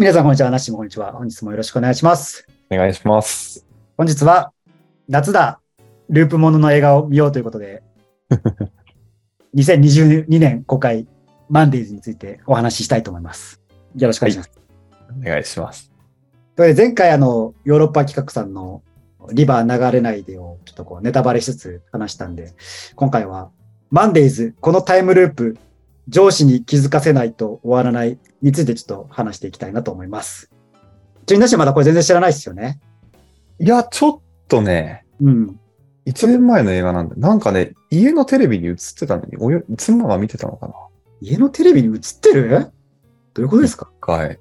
皆さん、こんにちは。なっしーもこんにちは。本日もよろしくお願いします。お願いします。本日は、夏だ、ループものの映画を見ようということで、2022年公開、マンデーズについてお話ししたいと思います。よろしくお願いします。お願いします。前回、あの、ヨーロッパ企画さんのリバー流れないでを、ちょっとこう、ネタバレしつつ話したんで、今回は、マンデーズ、このタイムループ、上司に気づかせないと終わらないについてちょっと話していきたいなと思います。ちなみにまだこれ全然知らないですよね。いや、ちょっとね、うん。1年前の映画なんで、なんかね、家のテレビに映ってたのに、およ妻が見てたのかな家のテレビに映ってる？どういうことですか？はい。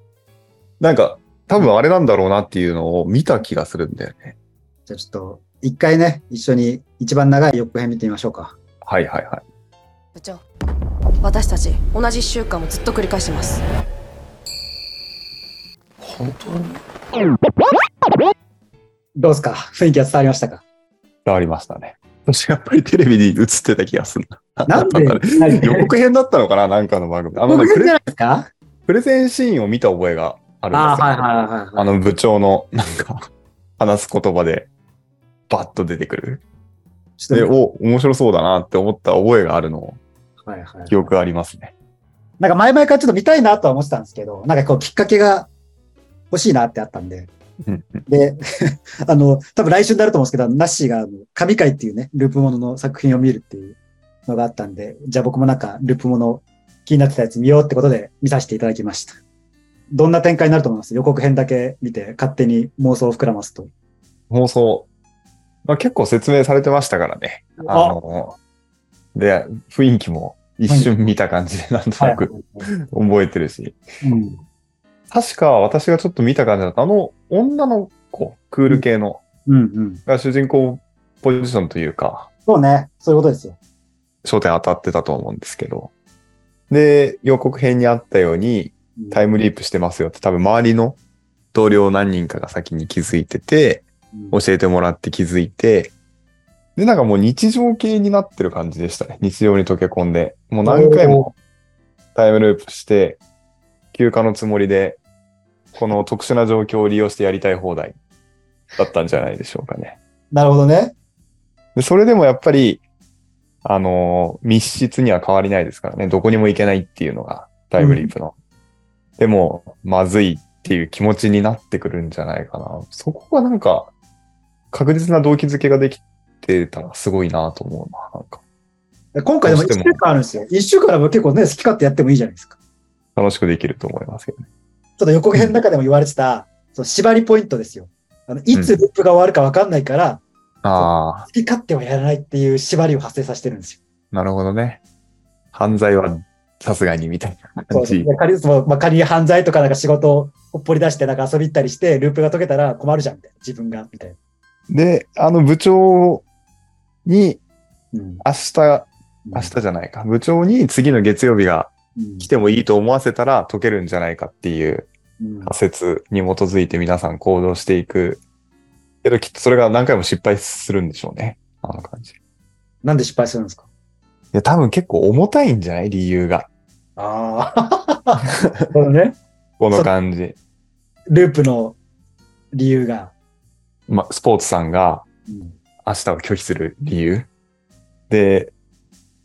なんか、多分あれなんだろうなっていうのを見た気がするんだよね。じゃあちょっと、一回ね、一緒に一番長い予告編見てみましょうか。はいはいはい。部長私たち同じ1週間をずっと繰り返してます本当に？どうですか？雰囲気は伝わりましたか？伝わりましたね。私やっぱりテレビに映ってた気がするな。なんで？予告編だったのかな？なんかの番組。あのねプレ、予告編じゃないですか？プレゼンシーンを見た覚えがあるんですよ。ああ、はいはいはいはい。あの部長のなんか話す言葉でバッと出てくる。で、ちょっとお、面白そうだなって思った覚えがあるのをはいはい。記憶がありますね。なんか前々からちょっと見たいなとは思ってたんですけど、なんかこうきっかけが欲しいなってあったんで。で、あの、多分来週になると思うんですけど、ナッシーが神回っていうね、ループものの作品を見るっていうのがあったんで、じゃあ僕もなんかループもの気になってたやつ見ようってことで見させていただきました。どんな展開になると思います？予告編だけ見て勝手に妄想を膨らますと。放送、まあ、結構説明されてましたからね。ああの、で、雰囲気も一瞬見た感じでなんとなく覚えてるし。うん確か私がちょっと見た感じだと、あの女の子、クール系の、うんうん。が主人公ポジションというか、そうね。そういうことですよ。焦点当たってたと思うんですけど。で、予告編にあったように、タイムリープしてますよって多分周りの同僚何人かが先に気づいてて、うん教えてもらって気づいて、で、なんかもう日常系になってる感じでしたね。日常に溶け込んで。もう何回もタイムループして、休暇のつもりで、この特殊な状況を利用してやりたい放題だったんじゃないでしょうかね。なるほどね。で、それでもやっぱり、あのー密室には変わりないですからね。どこにも行けないっていうのがタイムリープの。でも、まずいっていう気持ちになってくるんじゃないかな。そこがなんか、確実な動機づけができてたらすごいなと思うな。なんか、今回でも1どうしても週間あるんですよ。1週間あれば結構ね、好き勝手やってもいいじゃないですか。楽しくできると思いますけどね。ちょっと予告編の中でも言われてた、その縛りポイントですよ。あのいつループが終わるか分かんないから、ああ、好き勝手はやらないっていう縛りを発生させてるんですよ。なるほどね。犯罪はさすがにみたいなそう感じ。で仮にまあ、仮に犯罪とかなんか仕事をほっぽり出してなんか遊び行ったりして、ループが解けたら困るじゃんみたいな。自分が、みたいな。で、あの部長にうん。明日、明日じゃないか。部長に次の月曜日がうん来てもいいと思わせたら解けるんじゃないかっていううん仮説に基づいて皆さん行動していく。けどきっとそれが何回も失敗するんでしょうね。あの感じ。いなんで失敗するんですか？や、多分結構重たいんじゃない？理由が。ああ。なるほどね。この感じ。ループの理由が。まあ、スポーツさんがうん明日を拒否する理由。で、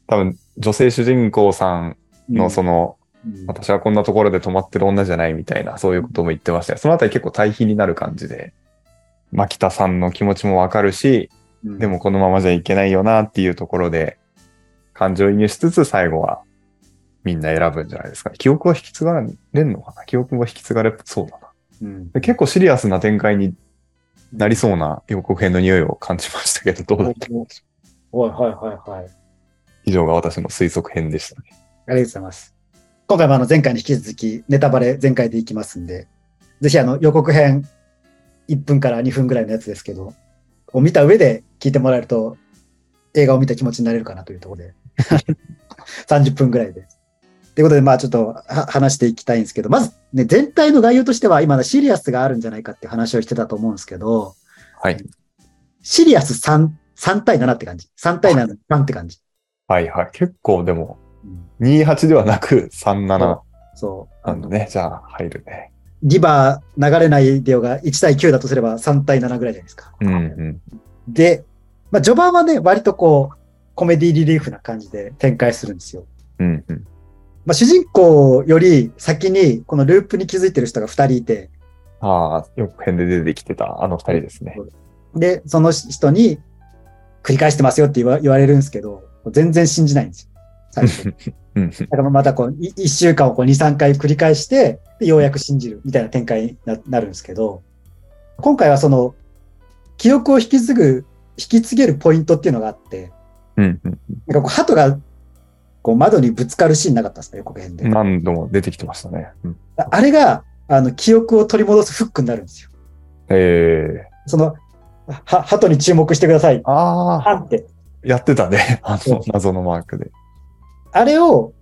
多分女性主人公さんのその、うん私はこんなところで止まってる女じゃないみたいな、そういうことも言ってましたよ。そのあたり結構対比になる感じで、牧田さんの気持ちもわかるし、うんでもこのままじゃいけないよなっていうところで、感情移入しつつ最後はみんな選ぶんじゃないですか。記憶は引き継がれんのかな？記憶も引き継がれそうだなうんで。結構シリアスな展開になりそうな予告編の匂いを感じましたけど、どうだった？はいはいはいはい。以上が私の推測編でしたね。ありがとうございます。今回もあの前回に引き続きネタバレ全開でいきますんで、ぜひあの予告編1分から2分ぐらいのやつですけど、を見た上で聞いてもらえると映画を見た気持ちになれるかなというところで、30分ぐらいで。ということで、まあちょっとは話していきたいんですけど、まずね、全体の概要としては今のシリアスがあるんじゃないかって話をしてたと思うんですけど、はい。シリアス3、3対7って感じ。3対7、3って感じ。はいはい。結構でも、うん28ではなく37そう。なんだね。じゃあ入るね。リバー流れないデオが1対9だとすれば3対7ぐらいじゃないですか。うんうん。で、まあ序盤はね、割とこう、コメディリリーフな感じで展開するんですよ。うんうん。まあ主人公より先にこのループに気づいてる人が2人いて、ああ、よく編で出てきてたあの二人ですね。で、その人に繰り返してますよって言われるんですけど、全然信じないんですよ。最初。うんだからまたこう、い一週間をこう2、3回繰り返して、でようやく信じるみたいな展開にななるんですけど、今回はその、記憶を引き継ぐ、引き継げるポイントっていうのがあって、うんうん。なんかこう、鳩が、こう窓にぶつかるシーンなかったですか、予告編で。何度も出てきてましたね。うん、ああれが、あの、記憶を取り戻すフックになるんですよ。ええその、は、鳩に注目してください。ああ、はって。やってたね。あの謎のマークで。あれを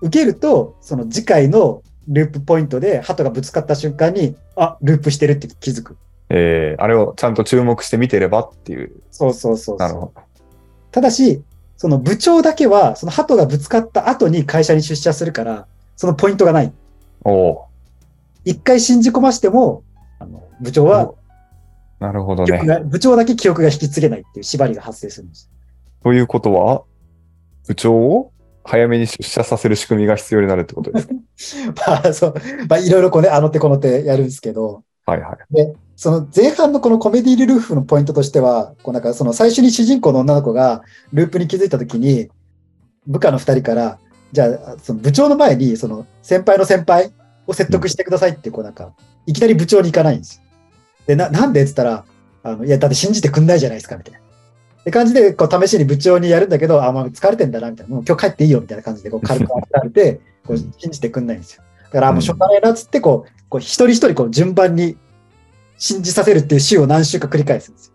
受けると、その次回のループポイントで鳩がぶつかった瞬間に、あ、ループしてるって気づく。ええあれをちゃんと注目して見てればっていう。そうそうそうそうなるほど。ただし、その部長だけは、その鳩がぶつかった後に会社に出社するから、そのポイントがない。おお一回信じ込ましても、あの部長は、なるほどね。部長だけ記憶が引き継げないっていう縛りが発生するんです。ということは、部長を早めに出社させる仕組みが必要になるってことですか？まあ、そう、まあ、いろいろこうね、あの手この手やるんですけど、はいはい。で、その前半のこのコメディリルーフのポイントとしては、こうなんかその最初に主人公の女の子がループに気づいたときに、部下の二人から、じゃあ、その部長の前に、その先輩の先輩を説得してくださいって、こうなんか、いきなり部長に行かないんですよ。で、な、んで？って言ったら、あの、いや、だって信じてくんないじゃないですか、みたいな。って感じで、こう、試しに部長にやるんだけど、あ、まあ、疲れてんだな、みたいな。もう今日帰っていいよ、みたいな感じで、こう、軽く当てられて、こう、信じてくんないんですよ。だから、もうしょうがないな、つって、こう、こう、一人一人、こう、順番に信じさせるっていう週を何週か繰り返すんです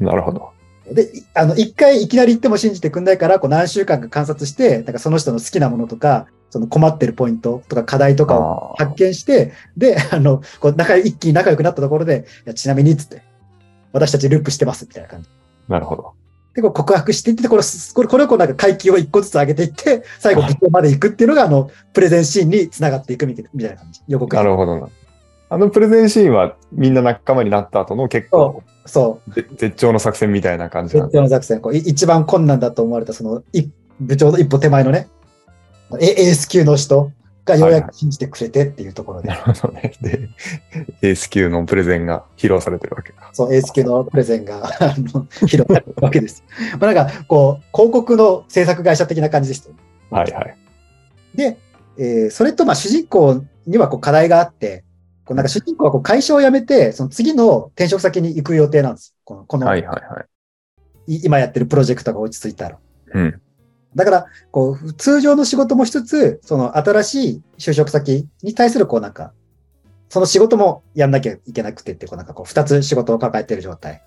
よ。なるほど。で、いあの、一回いきなり言っても信じてくんないから、こう何週間か観察して、なんかその人の好きなものとか、その困ってるポイントとか課題とかを発見して、で、あの、こう仲一気に仲良くなったところで、いやちなみに、つって、私たちループしてます、みたいな感じ。なるほど。で、こう告白していって、これ、これ、これをこうなんか階級を一個ずつ上げていって、最後 部長まで行くっていうのが、あの、プレゼンシーンに繋がっていくみたいな感じ。予告編なるほどな。あのプレゼンシーンはみんな仲間になった後の結構そう。ぜ絶頂の作戦みたいな感じなん絶頂の作戦、こうい一番困難だと思われた、その、い部長の一歩手前のね、エエース級の人がようやく信じてくれてっていうところで、なるほどね。で、エース級のプレゼンが披露されてるわけか。そう、エース級のプレゼンが、披露されるわけです。まあなんか、こう、広告の制作会社的な感じですよね。はいはい。で、えーそれと、まあ、主人公にはこう課題があって、こうなんか主人公はこう会社を辞めて、その次の転職先に行く予定なんです。この、この、はいはいはい。い今やってるプロジェクトが落ち着いたら。うん。だから、こう、通常の仕事も一つ、その新しい就職先に対する、こうなんか、その仕事もやんなきゃいけなくてって、こうなんかこう、二つ仕事を抱えてる状態。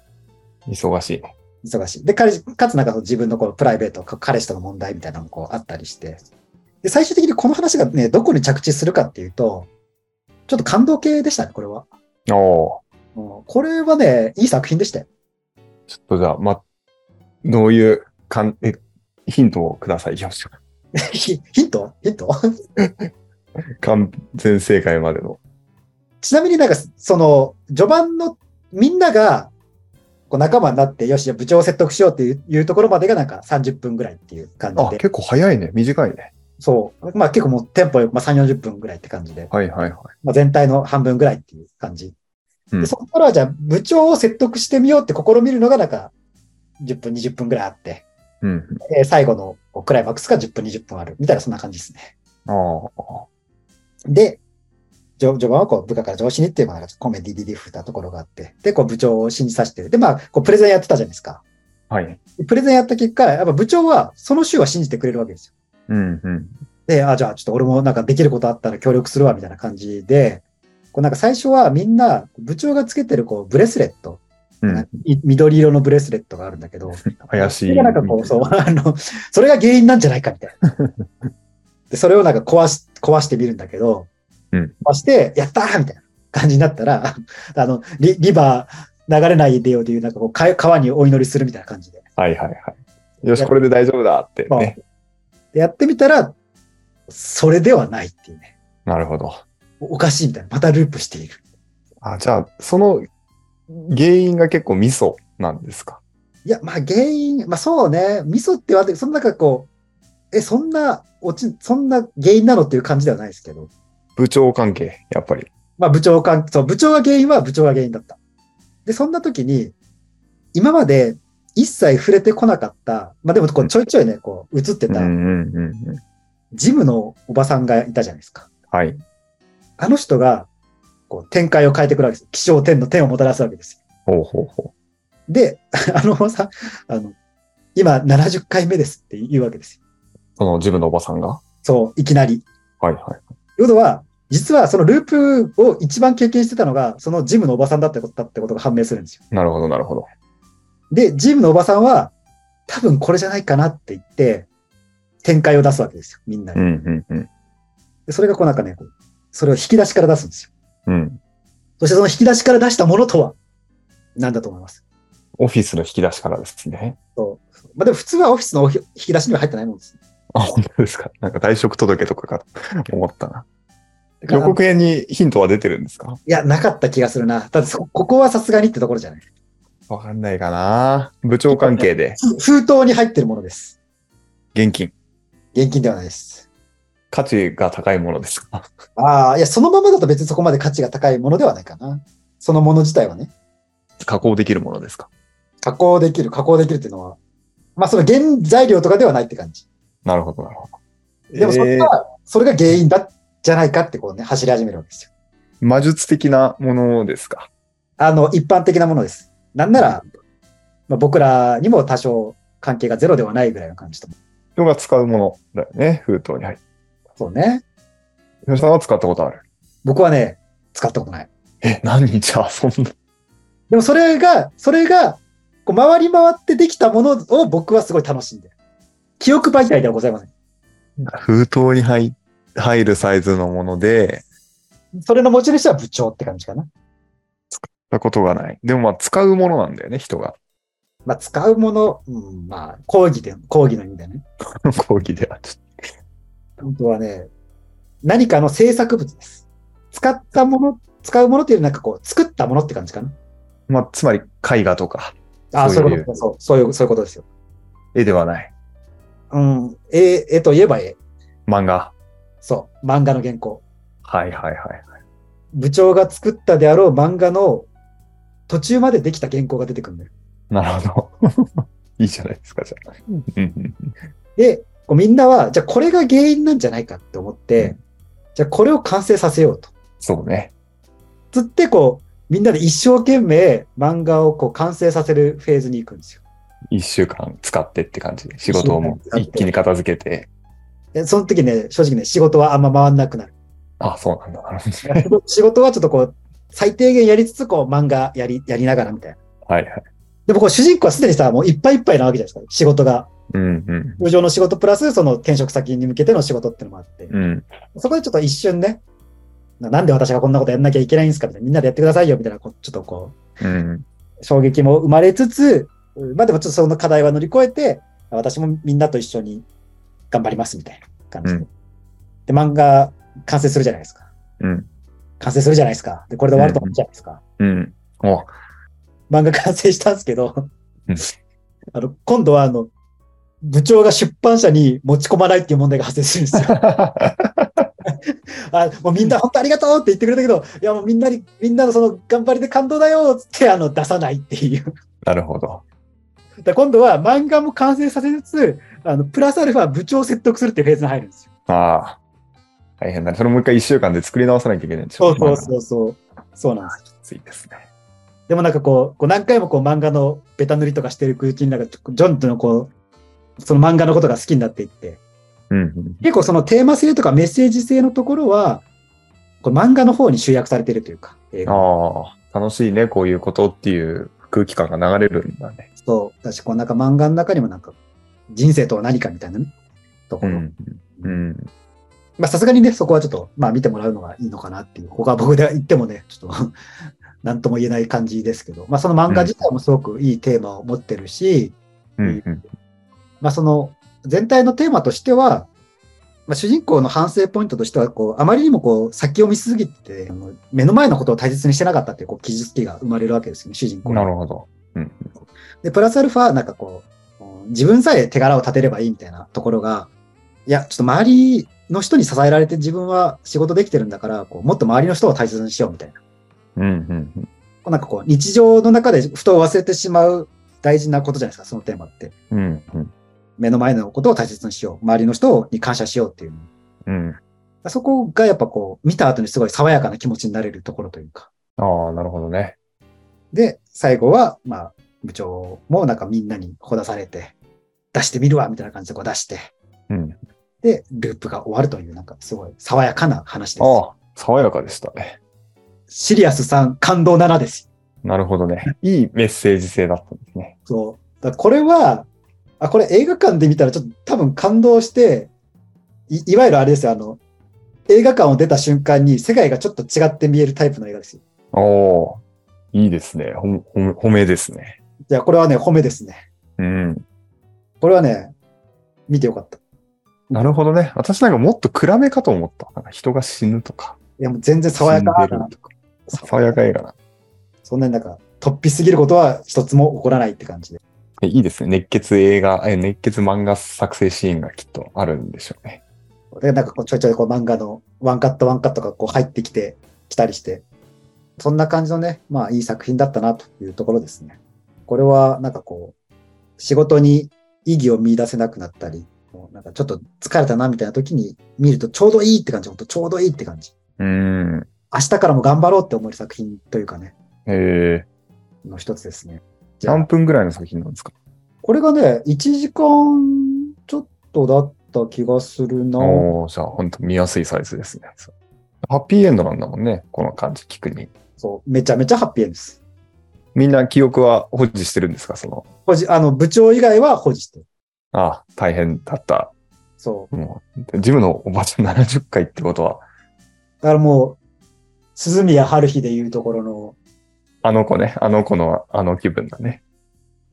忙しいね。忙しい。で、彼かつなんか自分のこうプライベート、か彼氏との問題みたいなのもこうあったりして。で、最終的にこの話がね、どこに着地するかっていうと、ちょっと感動系でしたね、これは。おおうんこれはね、いい作品でしたよ。ー。ちょっとじゃあ、ま、どういうかん、え、ヒントをください。ヒ ヒント？ヒント？完全正解までの。ちなみになんか、その、序盤のみんなが、こう仲間になって、よし、じゃあ部長を説得しようっていうところまでがなんか30分ぐらいっていう感じあ、で。結構早いね。短いね。そう。まあ結構もうテンポよく、まあ3、40分ぐらいって感じで。はいはいはい。まあ全体の半分ぐらいっていう感じ。うんでそこからはじゃあ部長を説得してみようって試みるのがなんか10分、20分ぐらいあって、うん。えー最後のクライマックスが10分、20分あるみたいなそんな感じですね。ああ。で、序序盤はこう部下から上司にっていう、まあなんかコメディリリーフなところがあって、で、こう部長を信じさせてる。で、まあ、こうプレゼンやってたじゃないですか。はい。でプレゼンやった結果、やっぱ部長はその週は信じてくれるわけですよ。うんうん。で、あ、じゃあちょっと俺もなんかできることあったら協力するわ、みたいな感じで、こうなんか最初はみんな部長がつけてるこうブレスレット、うん。い緑色のブレスレットがあるんだけど、怪しい。それがなんかこう、そう、あの、それが原因なんじゃないかみたいな。で、それをなんか壊し、壊してみるんだけど、うん壊して、やったーみたいな感じになったら、あの、リリバー流れないでよという、なんかこう、か川にお祈りするみたいな感じで。はいはいはい。よし、これで大丈夫だってね。でやってみたら、それではないっていうね。なるほど。おかしいみたいな。またループしている。あ、じゃあ、その原因が結構ミソなんですか？いや、まあ原因、まあそうね、ミソって言われて、そんななんかこう、え、そんな、落ち、そんな原因なのっていう感じではないですけど、部長関係、やっぱり。まあ部長関そう、部長が原因は部長が原因だった。で、そんな時に、今まで一切触れてこなかった、まあでもこうちょいちょいね、こう映ってた。ジムのおばさんがいたじゃないですか。はい。あの人が、こう展開を変えてくるわけです。気象天の天をもたらすわけですよ。ほうほうほで、あのさ、あの、今70回目ですって言うわけですよ。う。そのジムのおばさんが？そう、いきなり。はいはい。要は、実はそのループを一番経験してたのが、そのジムのおばさんだってことだってことが判明するんですよ。なるほどなるほど。で、ジムのおばさんは、多分これじゃないかなって言って、展開を出すわけですよ、みんなに。うんうんうん。でそれがこうなんかね、こうそれを引き出しから出すんですよ。うん。そしてその引き出しから出したものとは、何だと思います？オフィスの引き出しからですね。そう。まあでも普通はオフィスの引き出しには入ってないもんです。あ、本当ですか？なんか退職届とかかと 思ったな。予告編にヒントは出てるんですか？いや、なかった気がするな。ただそ、ここはさすがにってところじゃない。わかんないかな。部長関係でふ封筒に入ってるものです。現金。現金ではないです。価値が高いものですか？ああ、いや、そのままだと別にそこまで価値が高いものではないかな。そのもの自体はね。加工できるものですか？加工できる、加工できるっていうのは、まあその原材料とかではないって感じ。なるほど、なるほど。でもそれえーが、それが原因だ、じゃないかってこうね、走り始めるわけですよ。魔術的なものですか？あの、一般的なものです。なんなら、まあ、僕らにも多少関係がゼロではないぐらいの感じと。人が使うものだよね。封筒に入って。そうね。吉さんは使ったことある？僕はね、使ったことない。え、何？じゃあ、そんな。でもそれが、それが、こう回り回ってできたものを僕はすごい楽しんでる。記憶媒体ではございません。封筒に入入るサイズのもので、それの持ち主は部長って感じかな。たことがない。でもまあ、使うものなんだよね、人が。まあ、使うもの、うん、まあ、講義で、講義の意味でね。講義では。ちょっ本当はね、何かの制作物です。使ったもの、使うものっていうなんかこう、作ったものって感じかな。とまあ、つまり絵画とか、ああ、そいうそうういうこと、そう、そういう、そういうことですよ。絵ではない。うん。絵、絵といえば絵。漫画。そう。漫画の原稿。はいはいはい。部長が作ったであろう漫画の途中までできた原稿が出てくるんだよ。なるほど。いいじゃないですか、じゃあ。で、こうみんなは、じゃあこれが原因なんじゃないかって思って、うんじゃあこれを完成させようと。そうね。つってこう、みんなで一生懸命漫画をこう完成させるフェーズに行くんですよ。一週間使ってって感じで、仕事をもう一気に片付けて。でその時ね、正直ね、仕事はあんま回んなくなる。あ、そうなんだ。仕事はちょっとこう、最低限やりつつ、こう漫画やり、やりながらみたいな。はいはい。でもこう主人公はすでにさ、もういっぱいいっぱいなわけじゃないですか。仕事が。うんうん。通常の仕事プラス、その転職先に向けての仕事ってのもあって。うん。そこでちょっと一瞬ね、ななんで私がこんなことやんなきゃいけないんですかみたいな。みんなでやってくださいよみたいな、ちょっとこう、うん。衝撃も生まれつつ、まあでもちょっとその課題は乗り越えて、私もみんなと一緒に頑張りますみたいな感じで。うんで、漫画完成するじゃないですか。うん。完成するじゃないですか。で、これで終わると思うじゃないですか。うん。お、漫画完成したんですけど、うんあの、今度はあの、部長が出版社に持ち込まないっていう問題が発生するんですよ。あもうみんな本当ありがとうって言ってくれたけど、いやもうみんなに、みんなのその頑張りで感動だよってあの出さないっていう。なるほど。で今度は漫画も完成させつつ、あの、プラスアルファ部長を説得するっていうフェーズに入るんですよ。ああ。大変だね。それもう一回一週間で作り直さなきゃいけないんでしょそうそうそうそう。そうなんです。きついですね。でもなんかこう、こう何回もこう漫画のベタ塗りとかしてるうちになんか、ジョンとのこう、その漫画のことが好きになっていって、うんうん。結構そのテーマ性とかメッセージ性のところは、これ漫画の方に集約されてるというか、映画ああ、楽しいね、こういうことっていう空気感が流れるんだね。そう。だし、こうなんか漫画の中にもなんか、人生とは何かみたいなね、ところ。うん。うん。まあさすがにね、そこはちょっと、まあ見てもらうのがいいのかなっていう、ここは僕で言ってもね、ちょっと、なんとも言えない感じですけど、まあその漫画自体もすごくいいテーマを持ってるし、うん。うん。まあその全体のテーマとしては、まあ、主人公の反省ポイントとしては、こう、あまりにもこう、先を見すぎて目の前のことを大切にしてなかったっていう、こう、傷つきが生まれるわけですよね、主人公になるほど。うん。で、プラスアルファ、なんかこう、自分さえ手柄を立てればいいみたいなところが、いや、ちょっと周りの人に支えられて自分は仕事できてるんだから、こうもっと周りの人を大切にしようみたいな。うん、うん、うん。こうなんかこう、日常の中でふと忘れてしまう大事なことじゃないですか、そのテーマって。うん、うん。目の前のことを大切にしよう。周りの人に感謝しようっていう。うん。そこがやっぱこう、見た後にすごい爽やかな気持ちになれるところというか。ああ、なるほどね。で、最後は、まあ、部長もなんかみんなにほだされて、出してみるわみたいな感じでこう出して、うん。で、ループが終わるという、なんかすごい爽やかな話です。ああ、爽やかでしたね。シリアス3、感動7です。なるほどね。いいメッセージ性だったんですね。そう。だこれは、あ、これ映画館で見たらちょっと多分感動して、いいわゆるあれですよ、あの、映画館を出た瞬間に世界がちょっと違って見えるタイプの映画ですよ。おおいいですね。ほんほめ褒めですね。いや、これはね、褒めですね。うん。これはね、見てよかった。なるほどね。私なんかもっと暗めかと思った。なんか人が死ぬとか。いや、もう全然爽やかな。爽やか映画な。そんなになんか、突飛すぎることは一つも起こらないって感じで。えいいですね。熱血映画、え熱血漫画作成シーンがきっとあるんでしょうね。で、なんかこうちょいちょいこう漫画のワンカットワンカットがこう入ってきて、きたりして、そんな感じのね、まあいい作品だったなというところですね。これはなんかこう、仕事に意義を見出せなくなったり、なんかちょっと疲れたなみたいな時に見るとちょうどいいって感じ、ほんとちょうどいいって感じ。うーん。明日からも頑張ろうって思える作品というかね、えの一つですね。何分ぐらいの作品なんですか？これがね、1時間ちょっとだった気がするな。おおじゃあ本当見やすいサイズですね。ハッピーエンドなんだもんね。この感じ聞くに。そう、めちゃめちゃハッピーエンドです。みんな記憶は保持してるんですかその、保持、あの、部長以外は保持してる。ああ、大変だった。そう。もう、ジムのおばちゃん70回ってことは、だからもう、鈴宮春日でいうところの、あの子ね、あの子のあの気分だね。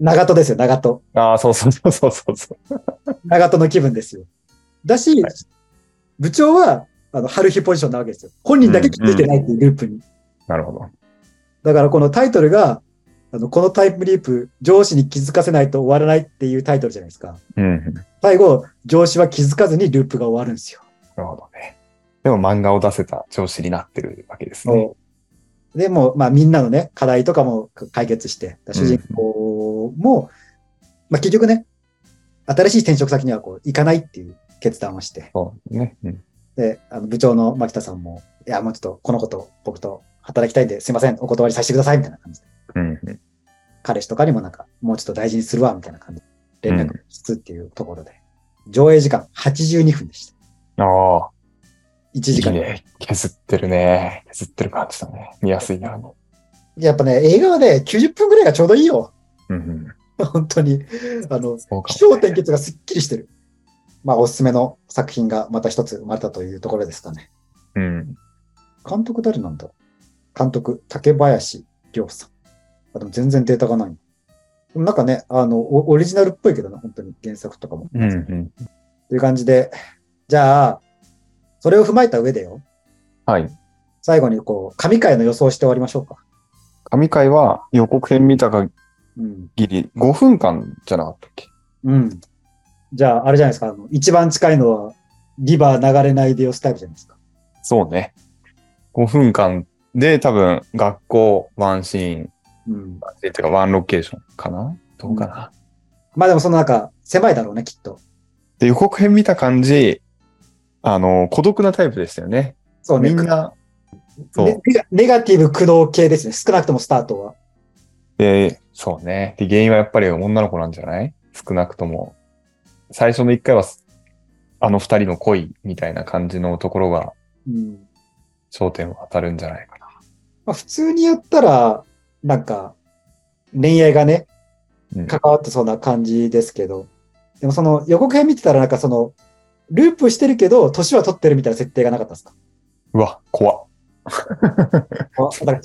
長門ですよ、長門。ああ、そうそうそうそうそうそう。長門の気分ですよ。だし、はい部長は、あの、春日ポジションなわけですよ。本人だけ気づいてないっていうループに。なるほど。だからこのタイトルが、あの、このタイムリープ、上司に気づかせないと終わらないっていうタイトルじゃないですか。うんうん。な最後、上司は気づかずにループが終わるんですよ。るほどね。でも漫画を出せた調子になってるわけですね。でもう、まあみんなのね、課題とかも解決して、主人公も、まあ結局ね、新しい転職先にはこう行かないっていう決断をして、そうね。うん。で、あの部長の牧田さんも、いや、もうちょっとこの子と僕と働きたいんで、すいません、お断りさせてください、みたいな感じで。うんうん。彼氏とかにもなんか、もうちょっと大事にするわ、みたいな感じで連絡しつつっていうところで。上映時間82分でした。ああ、1い時間。いね。削ってるね。削ってる感じだね。見やすいな。やっぱね、映画はね、90分くらいがちょうどいいよ。うんうん。本当に。あの、気象転結がすっきりしてる。まあ、おすすめの作品がまた一つ生まれたというところですかね。うん。監督誰なんだ？監督、竹林亮さん。あ、でも全然データがない。でもなんかね、あの、オオリジナルっぽいけどな、本当に原作とかも。うんうん。という感じで、じゃあ、それを踏まえた上でよ、はい。最後にこう、神回の予想をして終わりましょうか。神回は予告編見た限うん。り5分間じゃなかったっけ？うん。じゃあ、あれじゃないですか、あの一番近いのは、リバー流れないでよスタイルじゃないですか。そうね。5分間で多分学校ワンシーン、うん。ワンシーンっていうかワンロケーションかな？どうかな、まあでもその中、狭いだろうね、きっと。で、予告編見た感じ、あの、孤独なタイプでしたよね。そうね。みんな、そうネネガティブ駆動系ですね。少なくともスタートは。で、そうね。で、原因はやっぱり女の子なんじゃない？少なくとも。最初の一回は、あの二人の恋みたいな感じのところがうん。焦点を当たるんじゃないかな。まあ普通にやったら、なんか、恋愛がね、うん関わってそうな感じですけど、でもその予告編見てたらなんかその、ループしてるけど、年は取ってるみたいな設定がなかったですか？うわ、怖っ。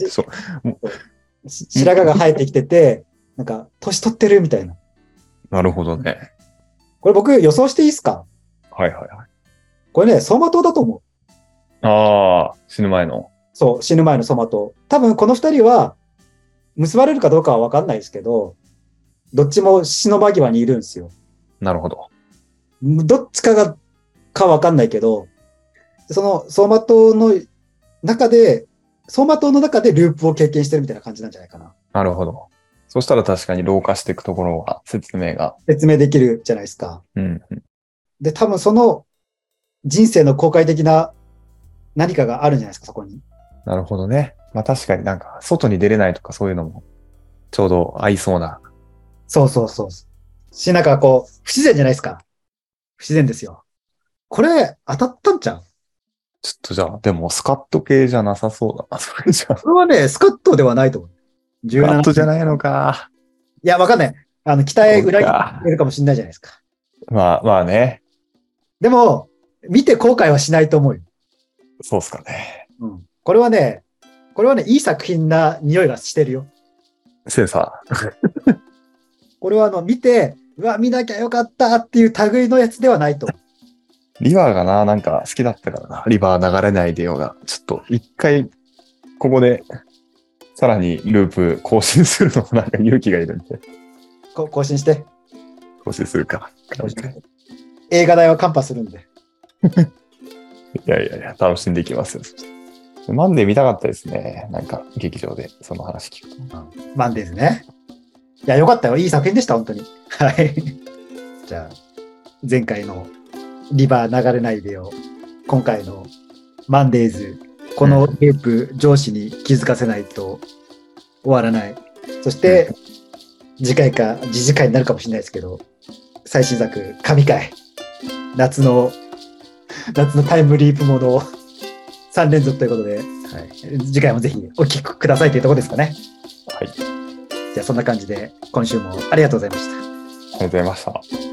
そう。し白髪が生えてきてて、なんか、年取ってるみたいな。なるほどね。これ僕予想していいですか？はいはいはい。これね、走馬灯だと思う。ああ、死ぬ前の。そう、死ぬ前の走馬灯。多分この二人は、結ばれるかどうかはわかんないですけど、どっちも死の間際にいるんですよ。なるほど。どっちかが、かわかんないけど、その走馬灯の中で、走馬灯の中でループを経験してるみたいな感じなんじゃないかな。なるほど。そしたら確かに老化していくところが、説明が。説明できるじゃないですか。うんうん。で、多分その人生の公開的な何かがあるんじゃないですか、そこに。なるほどね。まあ確かになんか、外に出れないとかそういうのも、ちょうど合いそうな。そうそうそう。し、なんかこう、不自然じゃないですか。不自然ですよ。これ、当たったんちゃう？ちょっとじゃあ、でもスカット系じゃなさそうだな、それじゃあ。これはね、スカットではないと思う。スカットじゃいないのか。いや、わかんない。あの、期待裏切れるかもしれないじゃないですか。まあまあね。でも、見て後悔はしないと思うよ。そうっすかね。うん。これはね、これはね、いい作品な匂いがしてるよ。センサ これはあの、見て、うわ、見なきゃよかったっていう類のやつではないと。リバーがな、なんか好きだったからな。リバー流れないでよが。ちょっと一回、ここで、さらにループ更新するのもなんか勇気がいるんで、こ更新して。更新するか。映画代はカンパするんで。いやいやいや、楽しんでいきますよ。マンデー見たかったですね。なんか、劇場で、その話聞くと。マンデーズね。いや、よかったよ。いい作品でした、本当に。はい。じゃあ、前回のリバー流れないでよ。今回のマンデーズ。このテープ、上司に気づかせないと終わらない。そして、次回か次次回になるかもしれないですけど、最新作、神回。夏の、夏のタイムリープものを3連続ということで、はい、次回もぜひお聞きくださいというところですかね。はい。ありじゃあそんな感じで今週もありがとうございました。がとうございました。